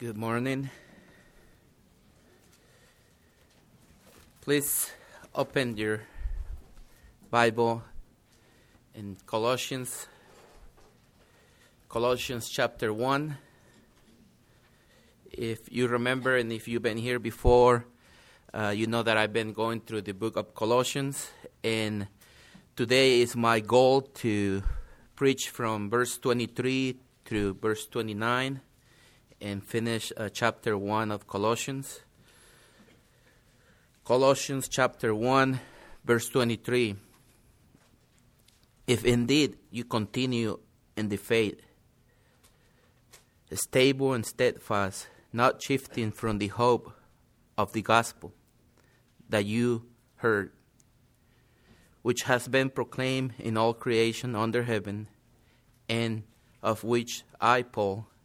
Good morning. Please open your Bible in Colossians, Colossians chapter 1. If you remember and if you've been here before, uh, you know that I've been going through the book of Colossians, and today is my goal to preach from verse 23 through verse 29 and finish uh, chapter 1 of Colossians. Colossians chapter 1, verse 23. If indeed you continue in the faith, stable and steadfast, not shifting from the hope of the gospel that you heard, which has been proclaimed in all creation under heaven, and of which I, Paul,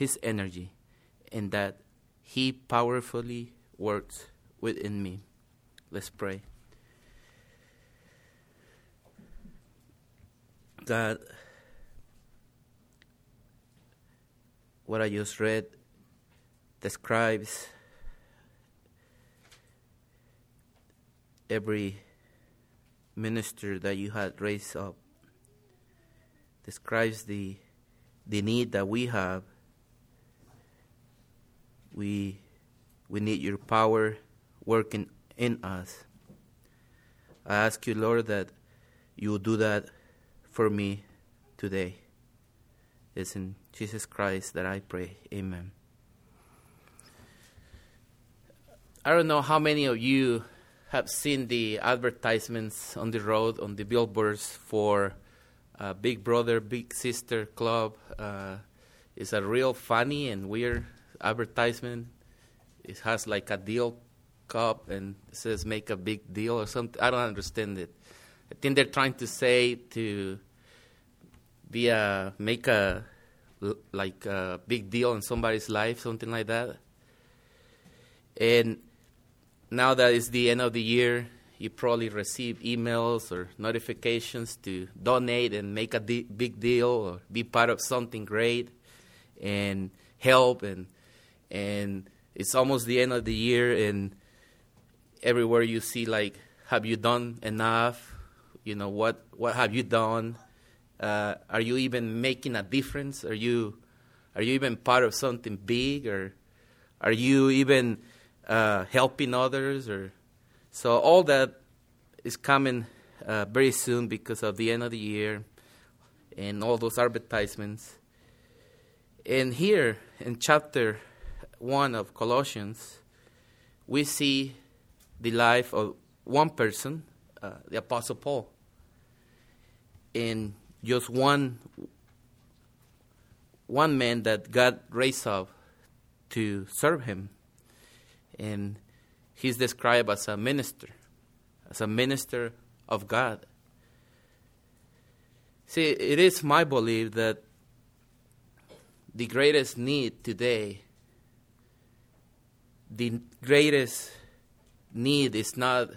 his energy, and that he powerfully works within me. Let's pray. God, what I just read describes every minister that you had raised up, describes the, the need that we have we, we need your power working in us. I ask you, Lord, that you will do that for me today. It's in Jesus Christ that I pray. Amen. I don't know how many of you have seen the advertisements on the road, on the billboards for uh, Big Brother, Big Sister Club. Uh, it's a real funny and weird advertisement. It has like a deal cup and says make a big deal or something. I don't understand it. I think they're trying to say to be a make a like a big deal in somebody's life, something like that. And now that it's the end of the year, you probably receive emails or notifications to donate and make a big deal or be part of something great and help and and it's almost the end of the year and everywhere you see like have you done enough? You know what what have you done? Uh, are you even making a difference? Are you are you even part of something big or are you even uh, helping others or so all that is coming uh, very soon because of the end of the year and all those advertisements. And here in chapter 1 of Colossians, we see the life of one person, uh, the Apostle Paul, in just one one man that God raised up to serve him. And he's described as a minister, as a minister of God. See, it is my belief that the greatest need today the greatest need is not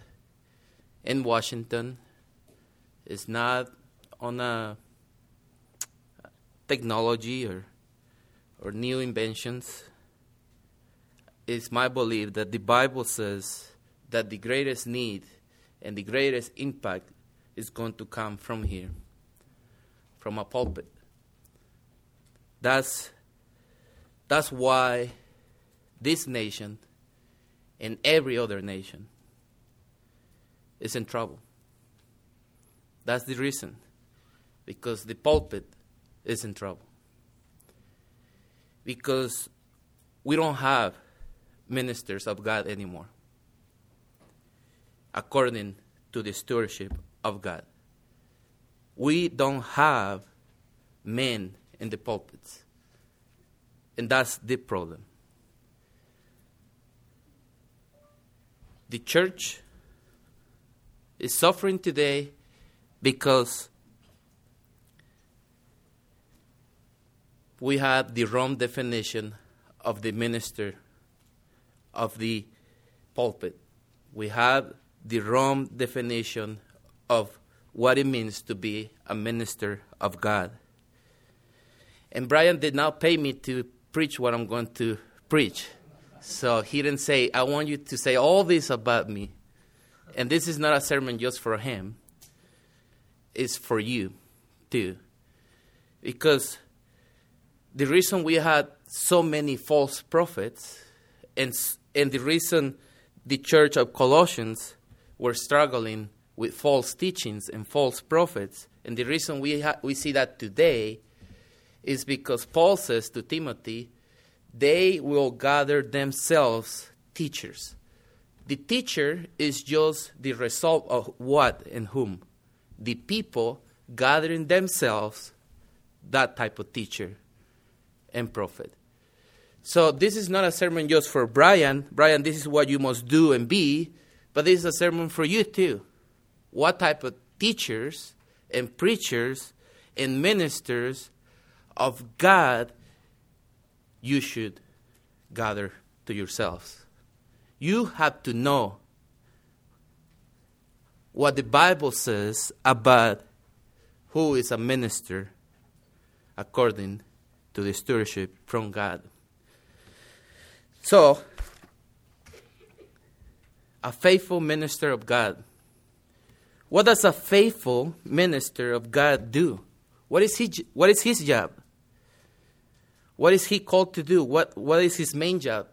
in Washington, it's not on a technology or or new inventions. It's my belief that the Bible says that the greatest need and the greatest impact is going to come from here, from a pulpit. That's that's why this nation and every other nation is in trouble. That's the reason. Because the pulpit is in trouble. Because we don't have ministers of God anymore, according to the stewardship of God. We don't have men in the pulpits. And that's the problem. The church is suffering today because we have the wrong definition of the minister of the pulpit. We have the wrong definition of what it means to be a minister of God. And Brian did not pay me to preach what I'm going to preach. So he didn't say, I want you to say all this about me. And this is not a sermon just for him, it's for you too. Because the reason we had so many false prophets and, and the reason the church of Colossians were struggling with false teachings and false prophets, and the reason we, ha- we see that today is because Paul says to Timothy, they will gather themselves teachers. The teacher is just the result of what and whom? The people gathering themselves that type of teacher and prophet. So this is not a sermon just for Brian. Brian, this is what you must do and be, but this is a sermon for you too. What type of teachers and preachers and ministers of God you should gather to yourselves. You have to know what the Bible says about who is a minister according to the stewardship from God. So, a faithful minister of God. What does a faithful minister of God do? What is, he, what is his job? What is he called to do? What, what is his main job?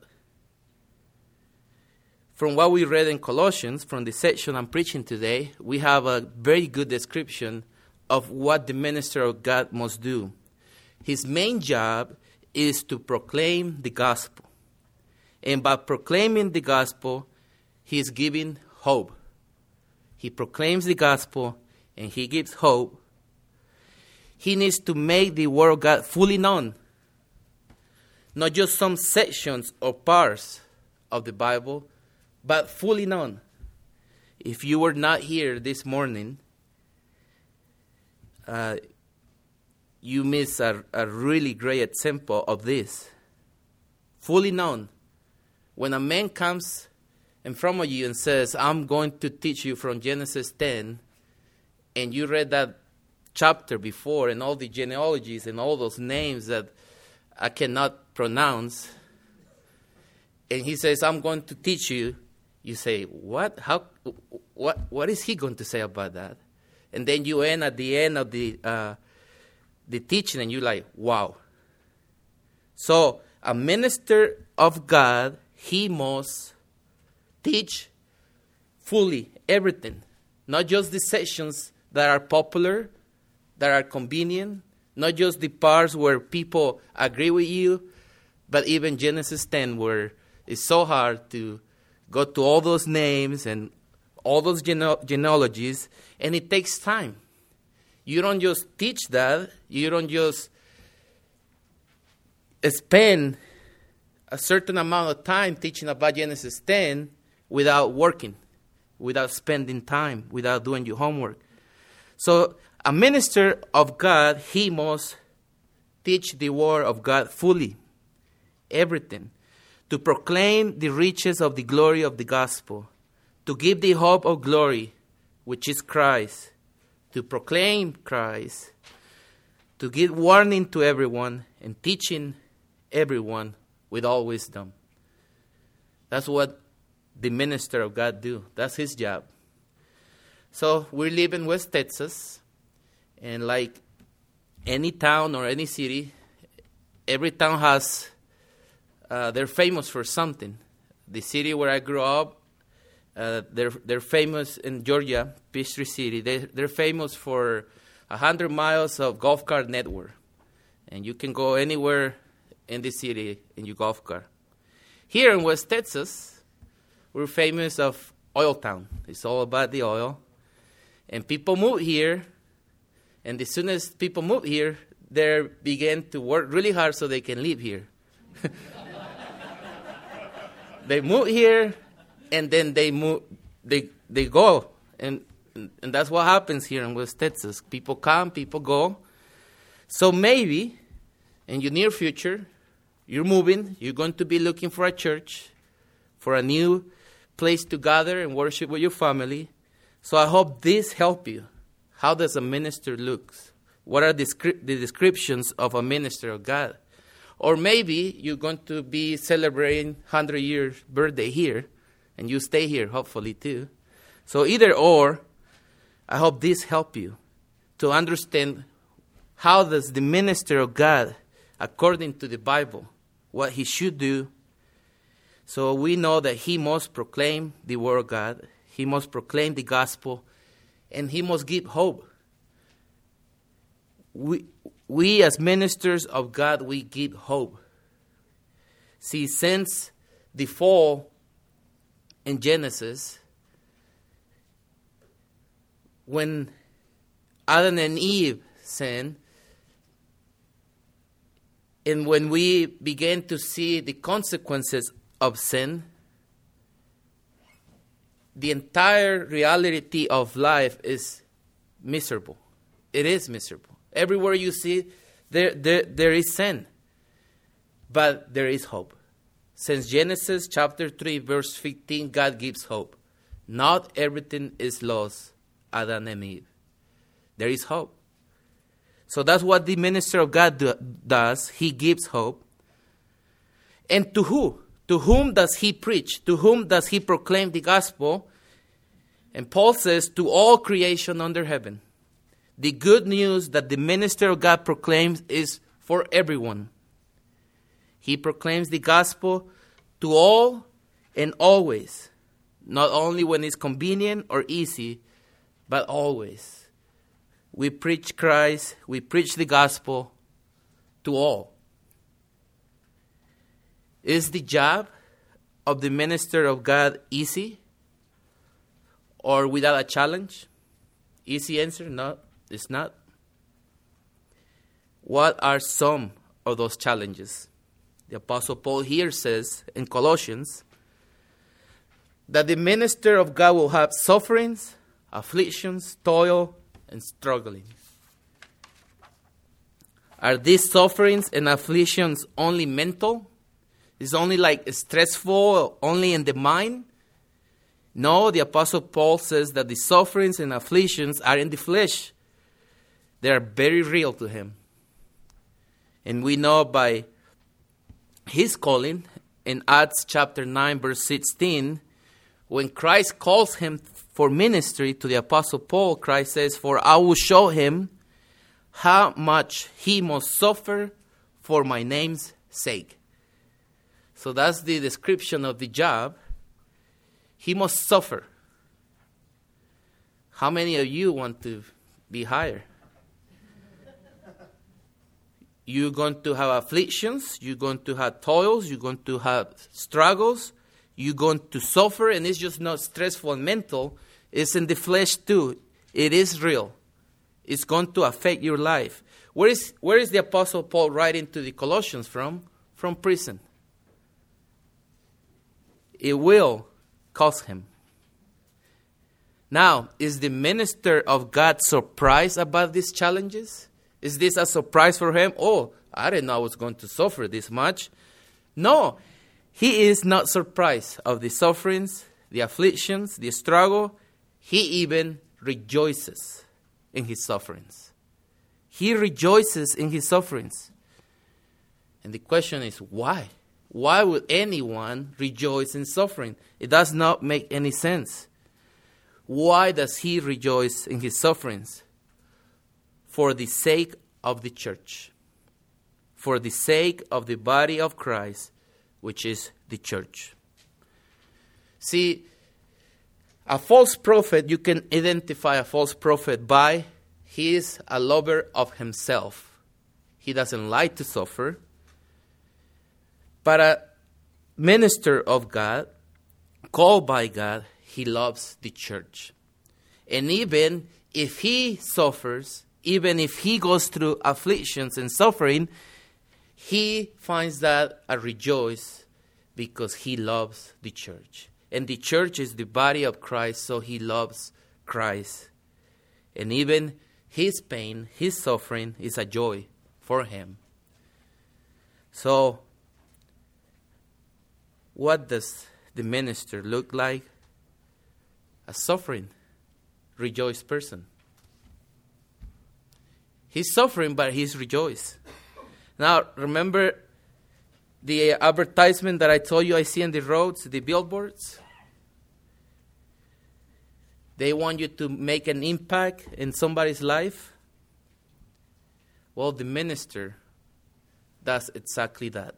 From what we read in Colossians, from the section I'm preaching today, we have a very good description of what the minister of God must do. His main job is to proclaim the gospel. And by proclaiming the gospel, he is giving hope. He proclaims the gospel and he gives hope. He needs to make the word of God fully known. Not just some sections or parts of the Bible, but fully known. If you were not here this morning, uh, you miss a, a really great example of this. Fully known. When a man comes in front of you and says, I'm going to teach you from Genesis 10, and you read that chapter before and all the genealogies and all those names that I cannot pronounce, and he says, I'm going to teach you, you say, What? How? What, what is he going to say about that? And then you end at the end of the. Uh, the teaching and you're like, wow. So, a minister of God, he must teach fully everything, not just the sections that are popular, that are convenient, not just the parts where people agree with you, but even Genesis 10, where it's so hard to go to all those names and all those gene- genealogies, and it takes time. You don't just teach that, you don't just spend a certain amount of time teaching about Genesis 10 without working, without spending time, without doing your homework. So, a minister of God, he must teach the word of God fully, everything, to proclaim the riches of the glory of the gospel, to give the hope of glory, which is Christ, to proclaim Christ, to give warning to everyone, and teaching everyone with all wisdom. That's what the minister of God do. That's his job. So we live in West Texas, and like any town or any city, every town has uh, they're famous for something. The city where I grew up, uh, they're they're famous in Georgia, Peachtree City. They they're famous for hundred miles of golf cart network, and you can go anywhere in the city in your golf cart. Here in West Texas, we're famous of oil town. It's all about the oil, and people move here, and as soon as people move here, they begin to work really hard so they can live here. they move here, and then they move, they they go, and and that's what happens here in West Texas. People come, people go. So maybe in your near future, you're moving, you're going to be looking for a church, for a new place to gather and worship with your family. So I hope this help you. How does a minister looks? What are the descriptions of a minister of God? Or maybe you're going to be celebrating 100 years birthday here, and you stay here, hopefully, too. So either or, I hope this help you to understand how does the minister of God, according to the Bible, what he should do. So we know that he must proclaim the word of God, he must proclaim the gospel, and he must give hope. We, we as ministers of God, we give hope. See, since the fall in Genesis, when Adam and Eve sinned, and when we begin to see the consequences of sin, the entire reality of life is miserable. It is miserable. Everywhere you see, there, there, there is sin. But there is hope. Since Genesis chapter 3, verse 15, God gives hope. Not everything is lost, Adam and Eve. There is hope. So that's what the minister of God do, does. He gives hope. And to who? To whom does he preach? To whom does he proclaim the gospel? And Paul says, to all creation under heaven. The good news that the minister of God proclaims is for everyone. He proclaims the gospel to all and always, not only when it's convenient or easy, but always we preach Christ, we preach the gospel to all. Is the job of the minister of God easy or without a challenge? Easy answer? No, it's not. What are some of those challenges? The Apostle Paul here says in Colossians that the minister of God will have sufferings, afflictions, toil, and struggling. Are these sufferings and afflictions only mental? Is only like stressful, only in the mind? No, the Apostle Paul says that the sufferings and afflictions are in the flesh. They are very real to him. And we know by his calling in Acts chapter 9, verse 16, when Christ calls him for ministry to the Apostle Paul, Christ says, For I will show him how much he must suffer for my name's sake. So that's the description of the job. He must suffer. How many of you want to be higher? You're going to have afflictions, you're going to have toils, you're going to have struggles, you're going to suffer, and it's just not stressful and mental, it's in the flesh too. It is real. It's going to affect your life. Where is, where is the Apostle Paul writing to the Colossians from? From prison. It will cost him. Now, is the minister of God surprised about these challenges? Is this a surprise for him? Oh, I didn't know I was going to suffer this much. No, he is not surprised of the sufferings, the afflictions, the struggle. He even rejoices in his sufferings. He rejoices in his sufferings. And the question is why? Why would anyone rejoice in suffering? It does not make any sense. Why does he rejoice in his sufferings? For the sake of the church, for the sake of the body of Christ, which is the church. See, a false prophet, you can identify a false prophet by he is a lover of himself. He doesn't like to suffer. But a minister of God, called by God, he loves the church. And even if he suffers, even if he goes through afflictions and suffering, he finds that a rejoice because he loves the church. And the church is the body of Christ, so he loves Christ. And even his pain, his suffering is a joy for him. So, what does the minister look like? A suffering, rejoiced person. He's suffering, but he's rejoiced. Now, remember the advertisement that I told you I see on the roads, the billboards? They want you to make an impact in somebody's life. Well, the minister does exactly that.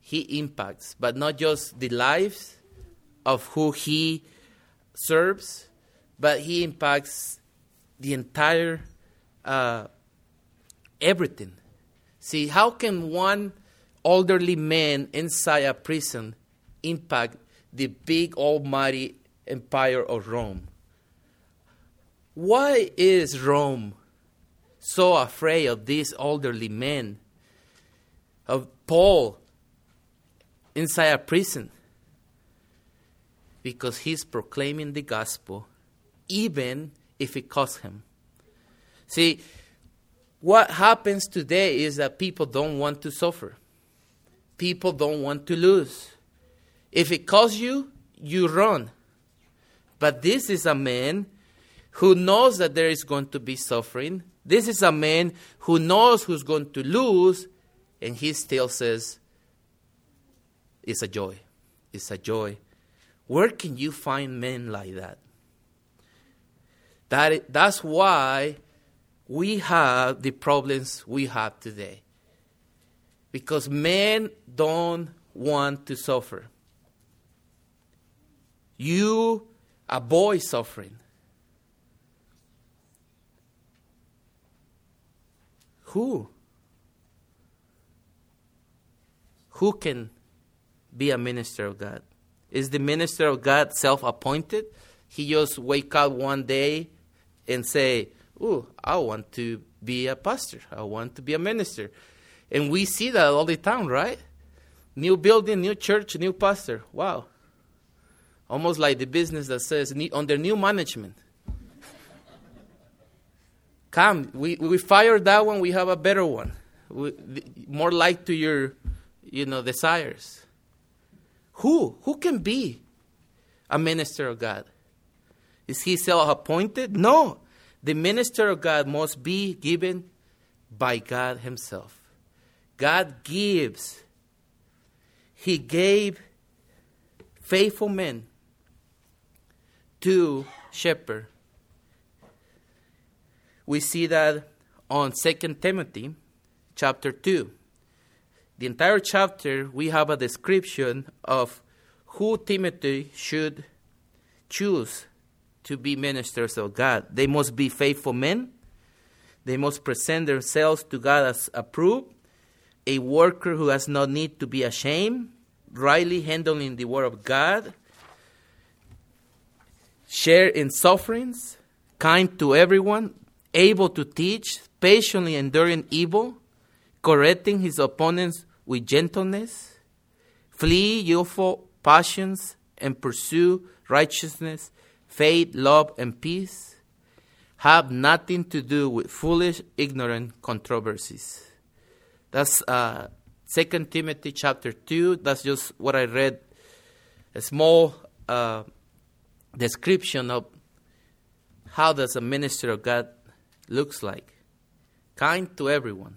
He impacts, but not just the lives of who he serves, but he impacts the entire uh, everything. See, how can one elderly man inside a prison impact the big almighty empire of Rome? Why is Rome so afraid of these elderly men, of Paul inside a prison? Because he's proclaiming the gospel, even if it costs him. See, what happens today is that people don't want to suffer. People don't want to lose. If it costs you, you run. But this is a man who knows that there is going to be suffering. This is a man who knows who's going to lose, and he still says, It's a joy. It's a joy. Where can you find men like that? that that's why we have the problems we have today. Because men don't want to suffer. You avoid suffering. Who? Who can be a minister of God? Is the minister of God self appointed? He just wake up one day and say, oh, I want to be a pastor. I want to be a minister. And we see that all the time, right? New building, new church, new pastor. Wow. Almost like the business that says under new management. Come, we, we fire that one, we have a better one. We, more like to your, you know, desires. Who? Who can be a minister of God? Is he self appointed? No. The minister of God must be given by God Himself. God gives. He gave faithful men to shepherd. We see that on 2 Timothy chapter 2. The entire chapter, we have a description of who Timothy should choose to be ministers of God. They must be faithful men. They must present themselves to God as approved, a worker who has no need to be ashamed, rightly handling the word of God, share in sufferings, kind to everyone, able to teach, patiently enduring evil, correcting his opponents with gentleness, flee youthful passions, and pursue righteousness faith, love, and peace have nothing to do with foolish, ignorant controversies. That's uh, 2 Timothy chapter 2. That's just what I read. A small uh, description of how does a minister of God looks like. Kind to everyone,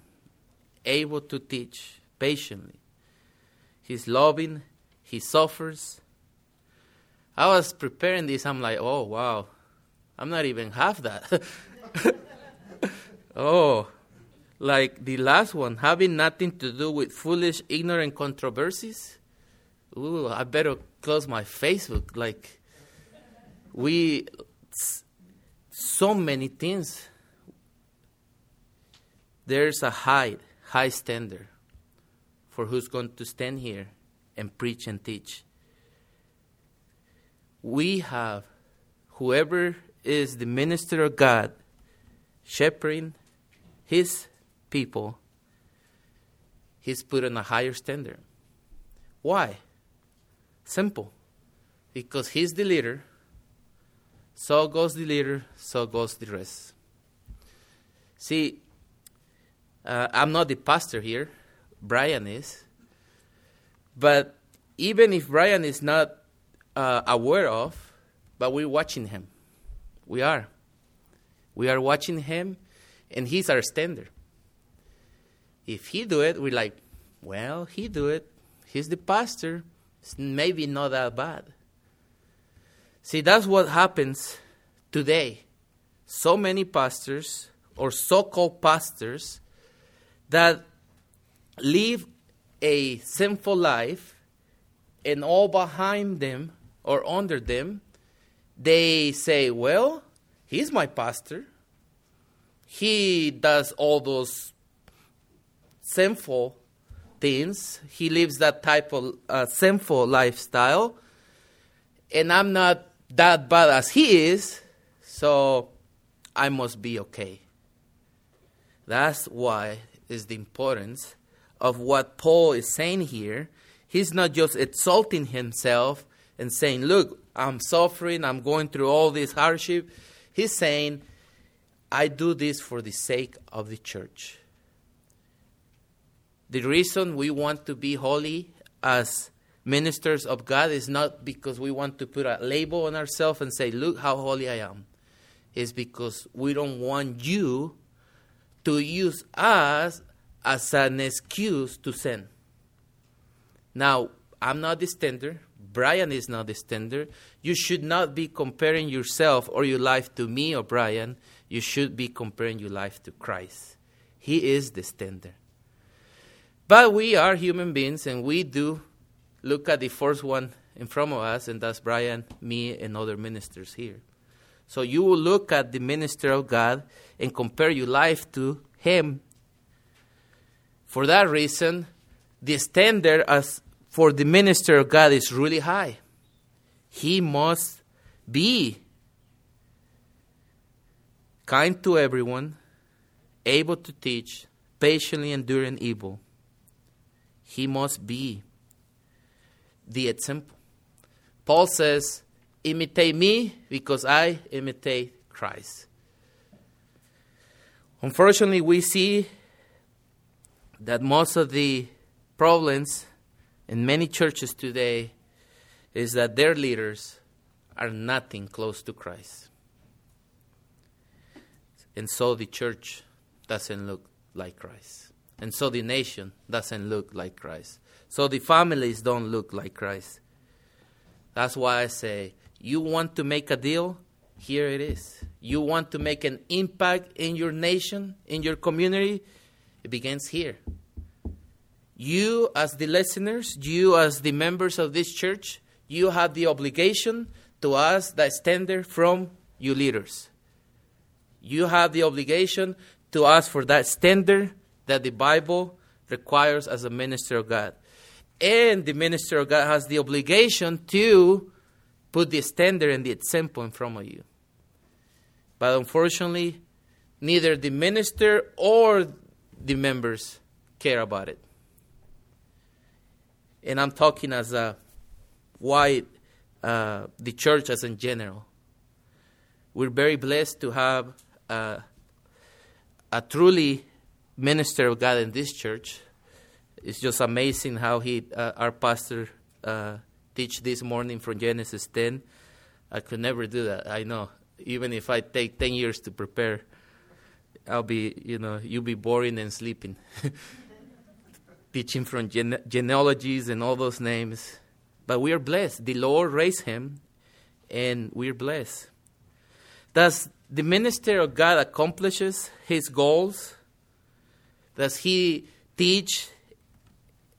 able to teach patiently. He's loving, he suffers, I was preparing this. I'm like, oh, wow. I'm not even half that. oh, like the last one, having nothing to do with foolish, ignorant controversies. Ooh, I better close my Facebook. Like, we, so many things. There's a high, high standard for who's going to stand here and preach and teach. We have whoever is the minister of God shepherding his people, he's put on a higher standard. Why? Simple. Because he's the leader, so goes the leader, so goes the rest. See, uh, I'm not the pastor here, Brian is. But even if Brian is not uh, aware of, but we're watching him. We are. We are watching him, and he's our standard. If he do it, we're like, well, he do it. He's the pastor. It's maybe not that bad. See, that's what happens today. So many pastors or so-called pastors that live a sinful life and all behind them or under them they say, well, he's my pastor. He does all those sinful things. He lives that type of uh, sinful lifestyle. And I'm not that bad as he is, so I must be okay. That's why is the importance of what Paul is saying here. He's not just exalting himself and saying, Look, I'm suffering, I'm going through all this hardship. He's saying, I do this for the sake of the church. The reason we want to be holy as ministers of God is not because we want to put a label on ourselves and say, Look how holy I am. It's because we don't want you to use us as an excuse to sin. Now, I'm not the standard. Brian is not the standard. You should not be comparing yourself or your life to me or Brian. You should be comparing your life to Christ. He is the standard. But we are human beings and we do look at the first one in front of us, and that's Brian, me, and other ministers here. So you will look at the minister of God and compare your life to him. For that reason, the standard as for the minister of God is really high. He must be kind to everyone, able to teach, patiently enduring evil. He must be the example. Paul says, Imitate me because I imitate Christ. Unfortunately, we see that most of the problems in many churches today is that their leaders are nothing close to Christ. And so the church doesn't look like Christ. And so the nation doesn't look like Christ. So the families don't look like Christ. That's why I say, you want to make a deal? Here it is. You want to make an impact in your nation, in your community? It begins here you, as the listeners, you, as the members of this church, you have the obligation to ask that standard from you leaders. You have the obligation to ask for that standard that the Bible requires as a minister of God. And the minister of God has the obligation to put the standard and the example in front of you. But unfortunately, neither the minister or the members care about it and I'm talking as a white, uh, the church as in general. We're very blessed to have uh, a truly minister of God in this church. It's just amazing how he, uh, our pastor, uh, teach this morning from Genesis 10. I could never do that. I know. Even if I take 10 years to prepare, I'll be, you know, you'll be boring and sleeping. teaching from gene- genealogies and all those names. But we are blessed. The Lord raised him, and we're blessed. Does the minister of God accomplishes his goals Does he teach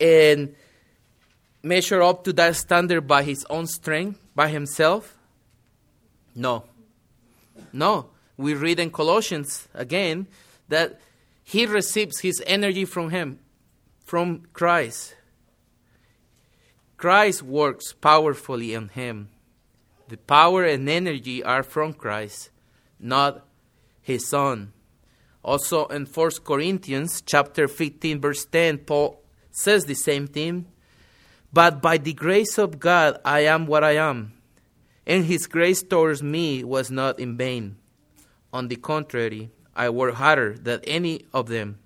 and measure up to that standard by his own strength, by himself? No. No. We read in Colossians again that he receives his energy from him, from Christ. Christ works powerfully in him. The power and energy are from Christ, not his son. Also in 1 Corinthians chapter 15 verse 10 Paul says the same thing. But by the grace of God I am what I am, and his grace towards me was not in vain. On the contrary, I worked harder than any of them,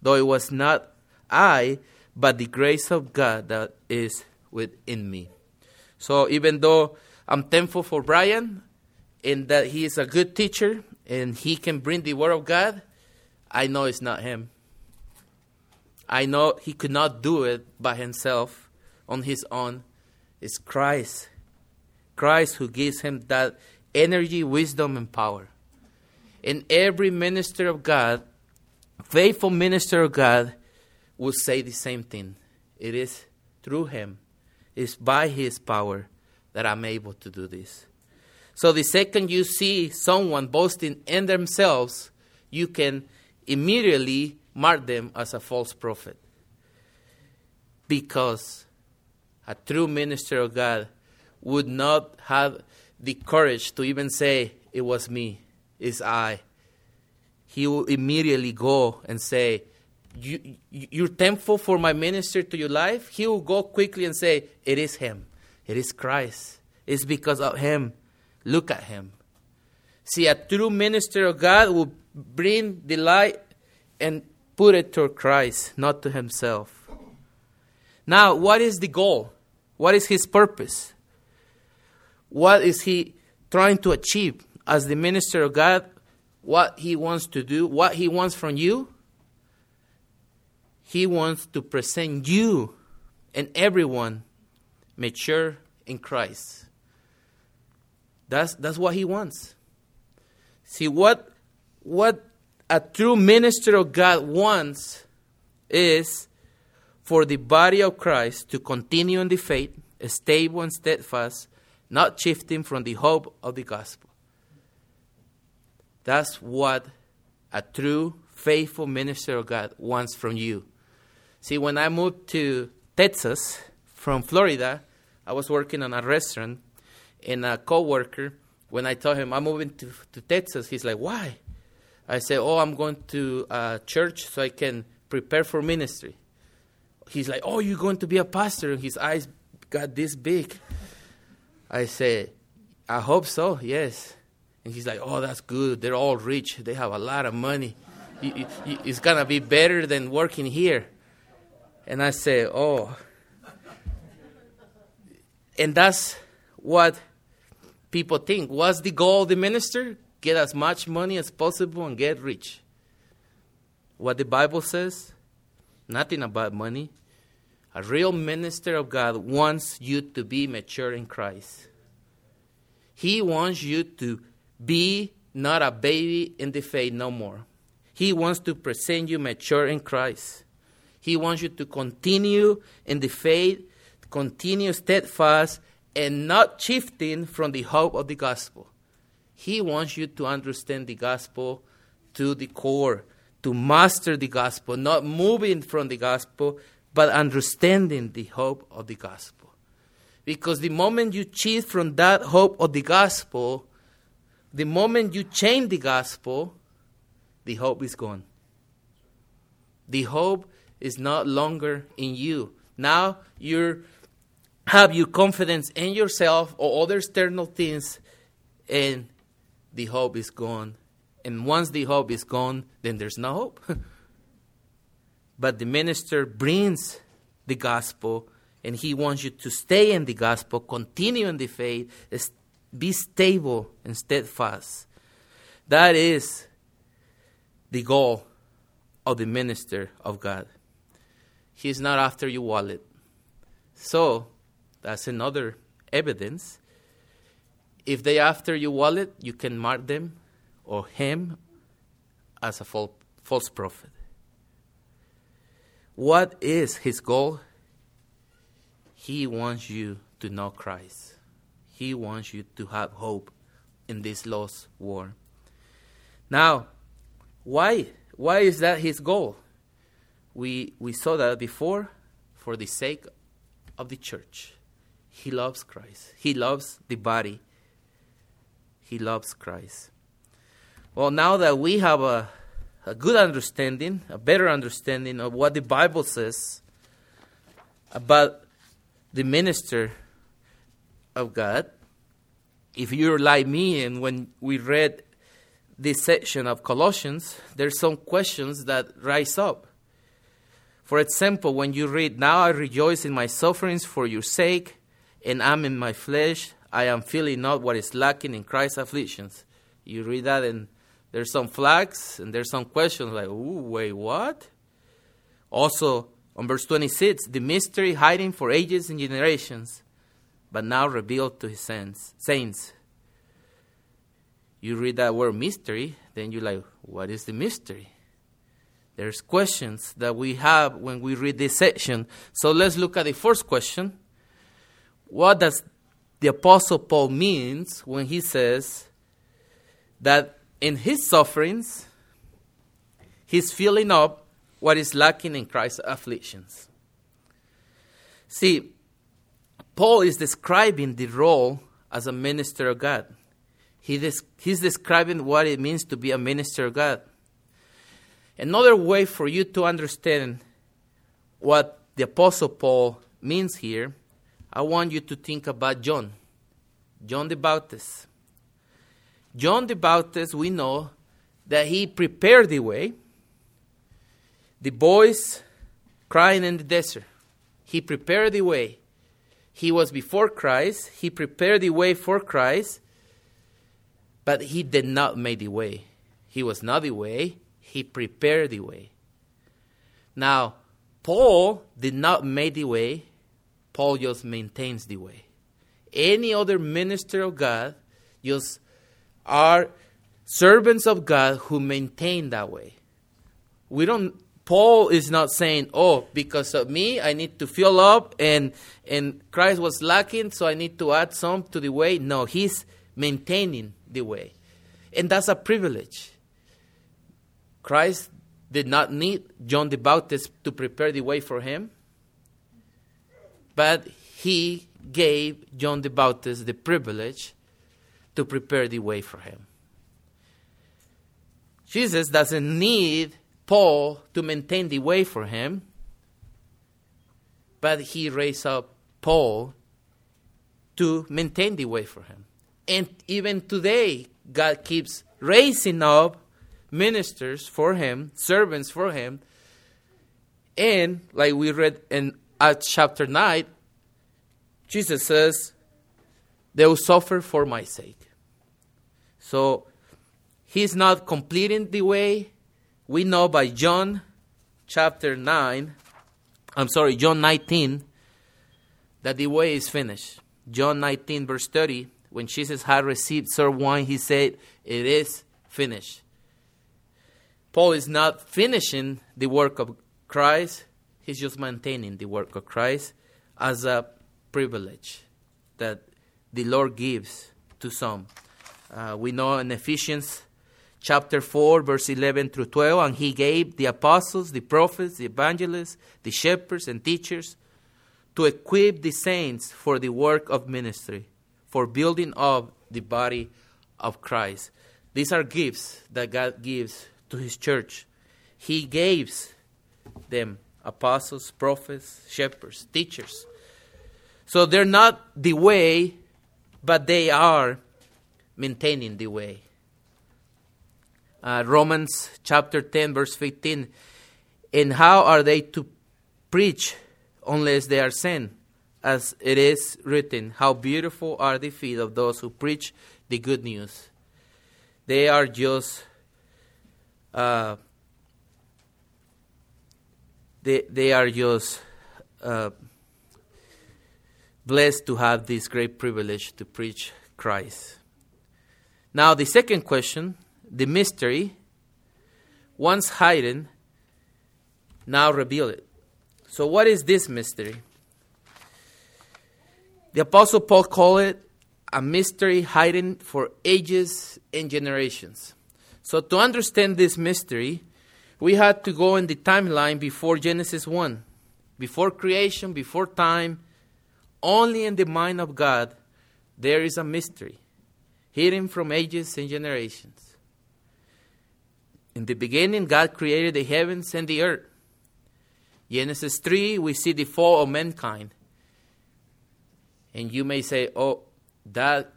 though it was not I, but the grace of God that is within me. So even though I'm thankful for Brian and that he is a good teacher and he can bring the word of God, I know it's not him. I know he could not do it by himself on his own. It's Christ. Christ who gives him that energy, wisdom, and power. And every minister of God, faithful minister of God, will say the same thing. It is through him, it's by his power that I'm able to do this. So the second you see someone boasting in themselves, you can immediately mark them as a false prophet. Because a true minister of God would not have the courage to even say, It was me, it's I. He will immediately go and say, you, You're thankful for my minister to your life? He will go quickly and say, It is him, it is Christ. It's because of him. Look at him. See, a true minister of God will bring the light and put it to Christ, not to himself. Now, what is the goal? What is his purpose? What is he trying to achieve as the minister of God? What he wants to do, what he wants from you? He wants to present you and everyone mature in Christ. That's, that's what he wants. See, what, what a true minister of God wants is for the body of Christ to continue in the faith, stable and steadfast, not shifting from the hope of the gospel. That's what a true, faithful minister of God wants from you. See, when I moved to Texas from Florida, I was working in a restaurant, and a coworker, when I told him I'm moving to, to Texas, he's like, "Why?" I said, "Oh, I'm going to church so I can prepare for ministry." He's like, "Oh, you're going to be a pastor?" And his eyes got this big. I said, "I hope so. Yes." And he's like, "Oh, that's good. They're all rich. They have a lot of money. It's gonna be better than working here." And I say, "Oh." And that's what people think. What's the goal of the minister? Get as much money as possible and get rich. What the Bible says? Nothing about money. A real minister of God wants you to be mature in Christ. He wants you to be not a baby in the faith no more. He wants to present you mature in Christ. He wants you to continue in the faith, continue steadfast, and not shifting from the hope of the gospel. He wants you to understand the gospel to the core, to master the gospel, not moving from the gospel, but understanding the hope of the gospel. Because the moment you shift from that hope of the gospel, the moment you change the gospel, the hope is gone. The hope is not longer in you. Now you're have your confidence in yourself or other external things, and the hope is gone. And once the hope is gone, then there's no hope. but the minister brings the gospel, and he wants you to stay in the gospel, continue in the faith, be stable and steadfast. That is the goal of the minister of God. He's not after your wallet. So, that's another evidence. If they after your wallet, you can mark them or him as a false prophet. What is his goal? He wants you to know Christ. He wants you to have hope in this lost war. Now, why? Why is that his goal? We, we saw that before for the sake of the church. He loves Christ. He loves the body. He loves Christ. Well, now that we have a, a good understanding, a better understanding of what the Bible says about the minister of God, if you're like me and when we read this section of Colossians, there's some questions that rise up. For example, when you read, Now I rejoice in my sufferings for your sake, and am in my flesh, I am feeling not what is lacking in Christ's afflictions. You read that, and there's some flags, and there's some questions like, Ooh, wait, what? Also, on verse 26, the mystery hiding for ages and generations, but now revealed to his saints. Saints. You read that word mystery, then you're like, what is the mystery? There's questions that we have when we read this section. So let's look at the first question. What does the Apostle Paul means when he says that in his sufferings, he's filling up what is lacking in Christ's afflictions? See, Paul is describing the role as a minister of God. He des- he's describing what it means to be a minister of God. Another way for you to understand what the Apostle Paul means here, I want you to think about John, John the Baptist. John the Baptist, we know that he prepared the way. The boys crying in the desert, he prepared the way. He was before Christ, he prepared the way for Christ, but he did not make the way. He was not the way, he prepared the way. Now, Paul did not make the way, Paul just maintains the way. Any other minister of God just are servants of God who maintain that way. We don't Paul is not saying, "Oh, because of me, I need to fill up, and and Christ was lacking, so I need to add some to the way." No, he's maintaining the way, and that's a privilege. Christ did not need John the Baptist to prepare the way for him, but he gave John the Baptist the privilege to prepare the way for him. Jesus doesn't need Paul to maintain the way for him, but he raised up Paul to maintain the way for him. And even today, God keeps raising up ministers for him, servants for him. And like we read in Acts chapter 9, Jesus says, they will suffer for my sake. So he's not completing the way. We know by John chapter 9, I'm sorry, John 19, that the way is finished. John 19, verse 30, when Jesus had received served wine, he said, It is finished. Paul is not finishing the work of Christ, he's just maintaining the work of Christ as a privilege that the Lord gives to some. Uh, we know in Ephesians chapter 4, verse 11 through 12, and he gave the apostles, the prophets, the evangelists, the shepherds, and teachers to equip the saints for the work of ministry, for building up the body of Christ. These are gifts that God gives to his church. He gives them apostles, prophets, shepherds, teachers. So they're not the way, but they are maintaining the way. Uh, Romans chapter 10, verse 15. And how are they to preach unless they are sent? As it is written, How beautiful are the feet of those who preach the good news. They are just uh, they, they are just uh, blessed to have this great privilege to preach Christ. Now, the second question the mystery, once hidden, now revealed. So, what is this mystery? The Apostle Paul called it a mystery hidden for ages and generations. So, to understand this mystery, we had to go in the timeline before Genesis 1. Before creation, before time, only in the mind of God there is a mystery hidden from ages and generations. In the beginning, God created the heavens and the earth. Genesis 3, we see the fall of mankind. And you may say, oh, that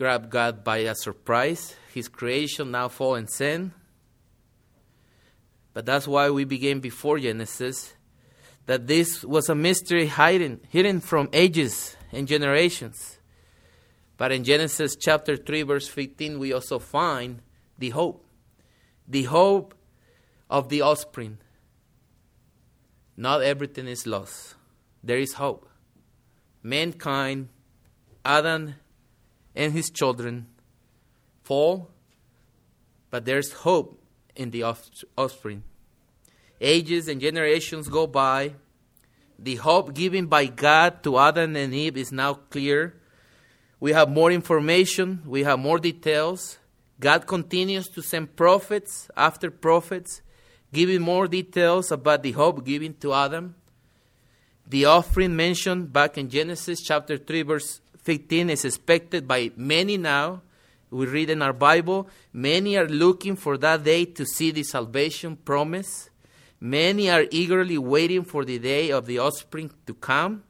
grabbed God by a surprise. His creation now fall in sin. But that's why we began before Genesis, that this was a mystery hidden, hidden from ages and generations. But in Genesis chapter 3, verse 15, we also find the hope. The hope of the offspring. Not everything is lost. There is hope. Mankind, Adam and his children fall, but there's hope in the offspring. Ages and generations go by. The hope given by God to Adam and Eve is now clear. We have more information, we have more details. God continues to send prophets after prophets, giving more details about the hope given to Adam. The offering mentioned back in Genesis chapter 3, verse 15 is expected by many now. We read in our Bible, many are looking for that day to see the salvation promise. Many are eagerly waiting for the day of the offspring to come.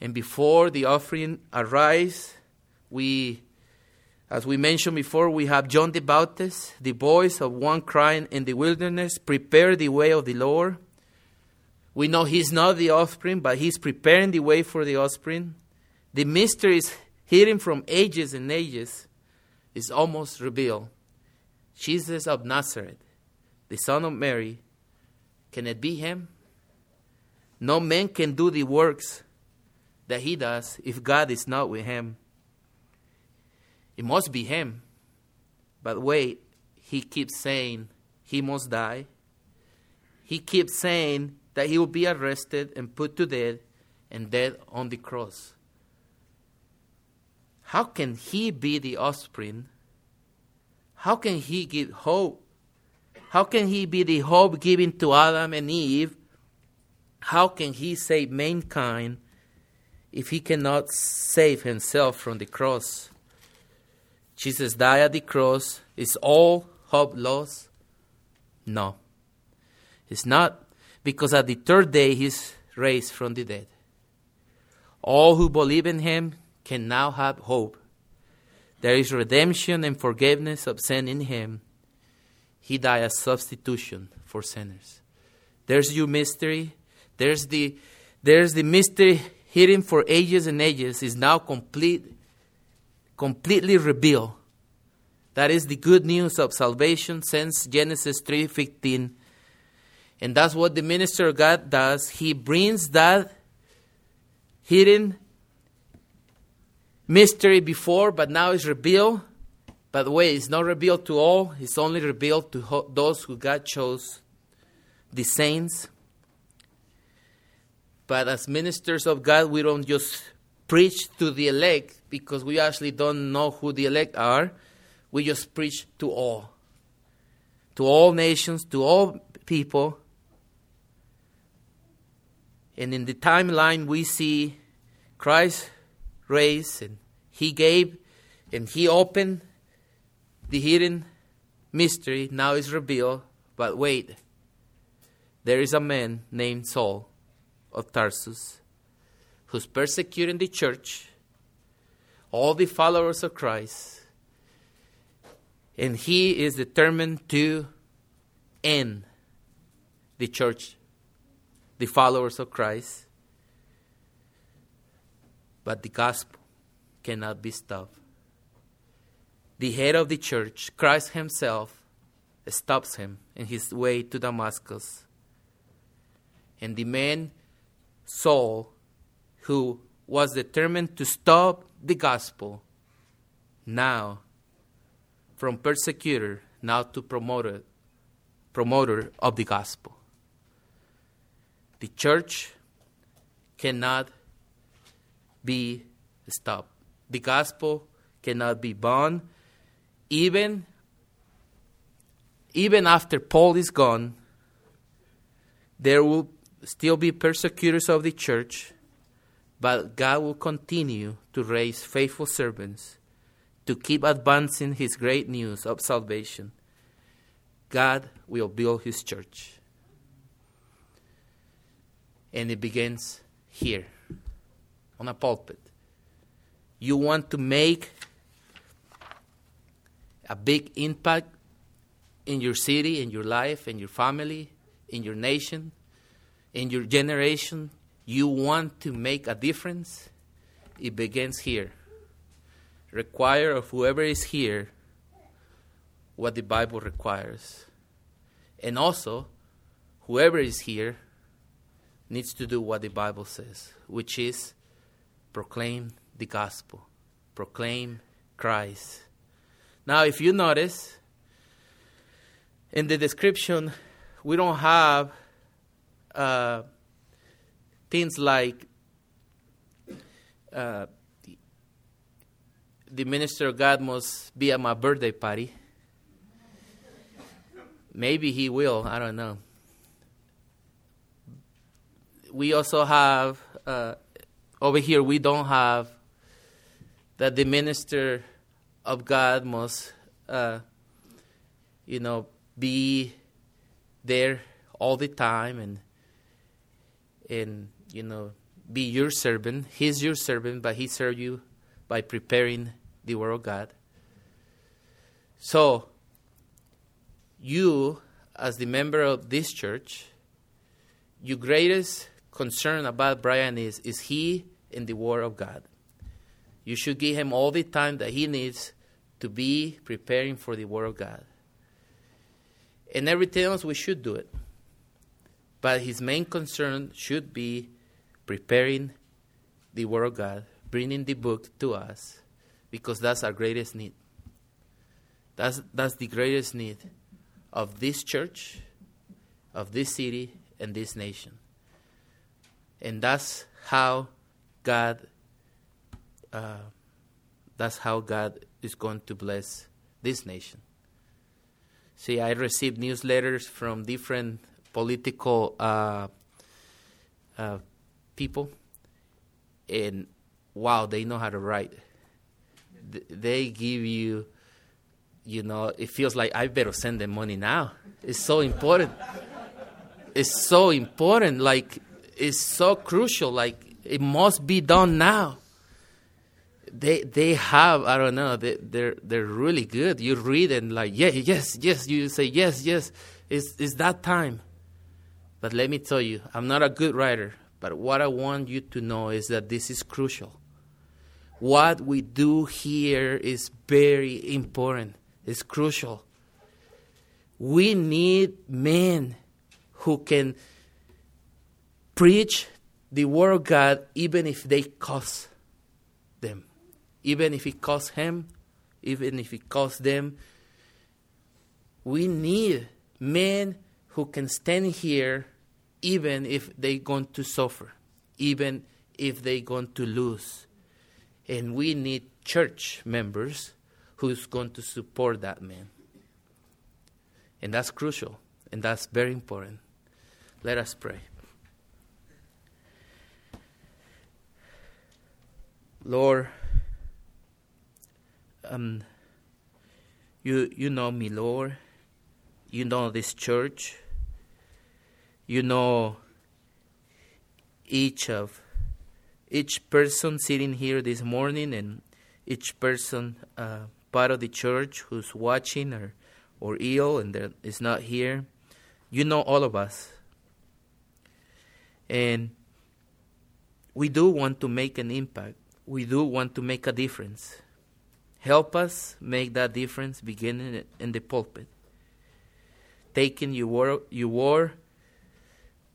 And before the offering arrives, we, as we mentioned before, we have John the Baptist, the voice of one crying in the wilderness, prepare the way of the Lord. We know he's not the offspring, but he's preparing the way for the offspring. The mystery is hidden from ages and ages, is almost revealed. Jesus of Nazareth the son of Mary, can it be him? No man can do the works that he does if God is not with him. It must be him. But wait, he keeps saying he must die. He keeps saying that he will be arrested and put to death and dead on the cross. How can he be the offspring? How can he give hope how can he be the hope given to Adam and Eve? How can he save mankind if he cannot save himself from the cross? Jesus died at the cross. Is all hope lost? No. It's not because at the third day he's raised from the dead. All who believe in him can now have hope. There is redemption and forgiveness of sin in him he died as substitution for sinners. There's your mystery. There's the, there's the mystery hidden for ages and ages is now complete, completely revealed. That is the good news of salvation since Genesis 3:15. And that's what the minister of God does. He brings that hidden mystery before, but now it's revealed by the way, it's not revealed to all, it's only revealed to ho- those who God chose, the saints. But as ministers of God, we don't just preach to the elect because we actually don't know who the elect are. We just preach to all, to all nations, to all people. And in the timeline, we see Christ raised, and He gave, and He opened the hidden mystery now is revealed, but wait, there is a man named Saul of Tarsus who's persecuting the church, all the followers of Christ, and he is determined to end the church, the followers of Christ. But the gospel cannot be stopped the head of the church, Christ Himself, stops him in his way to Damascus. And the man, Saul, who was determined to stop the gospel, now, from persecutor, now to promoter, promoter of the gospel. the church cannot be stopped. The gospel cannot be bound. Even, even after Paul is gone, there will still be persecutors of the church, but God will continue to raise faithful servants to keep advancing his great news of salvation. God will build his church. And it begins here on a pulpit. You want to make a big impact in your city, in your life, in your family, in your nation, in your generation. You want to make a difference. It begins here. Require of whoever is here what the Bible requires. And also, whoever is here needs to do what the Bible says, which is proclaim the gospel, proclaim Christ. Now, if you notice, in the description, we don't have uh, things like uh, the, the minister of God must be at my birthday party. Maybe he will, I don't know we also have uh, over here we don't have that the minister of God must uh, you know be there all the time and and you know be your servant he's your servant but he served you by preparing the word of God so you as the member of this church your greatest concern about Brian is is he in the Word of God? You should give him all the time that he needs to be preparing for the Word of God. And everything else, we should do it. But his main concern should be preparing the Word of God, bringing the book to us, because that's our greatest need. That's, that's the greatest need of this church, of this city, and this nation. And that's how God uh, that's how God is going to bless this nation. See, I received newsletters from different political uh, uh, people, and wow, they know how to write. Th- they give you, you know, it feels like I better send them money now. It's so important. it's so important. Like it's so crucial. Like it must be done now. They they have I don't know they they're they're really good. You read and like yeah yes yes you say yes yes it's it's that time. But let me tell you, I'm not a good writer. But what I want you to know is that this is crucial. What we do here is very important. It's crucial. We need men who can preach the word of God even if they cost. Even if it costs him, even if it costs them. We need men who can stand here even if they're going to suffer, even if they're going to lose. And we need church members who's going to support that man. And that's crucial, and that's very important. Let us pray. Lord, um, you you know me, Lord. You know this church. You know each of each person sitting here this morning, and each person uh, part of the church who's watching or or ill and is not here. You know all of us, and we do want to make an impact we do want to make a difference. Help us make that difference beginning in the pulpit. Taking your word, your word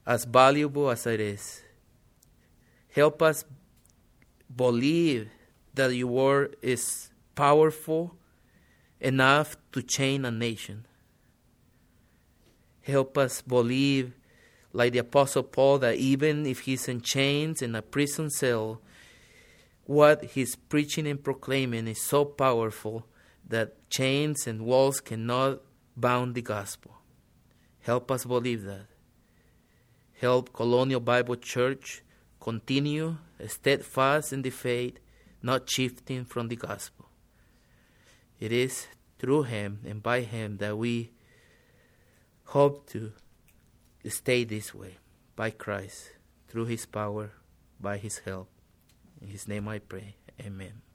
as valuable as it is. Help us believe that your word is powerful enough to change a nation. Help us believe like the Apostle Paul, that even if he's in chains in a prison cell, what he's preaching and proclaiming is so powerful that chains and walls cannot bound the gospel. Help us believe that. Help Colonial Bible Church continue steadfast in the faith, not shifting from the gospel. It is through Him and by Him that we hope to stay this way, by Christ, through His power, by His help. In His name I pray. Amen.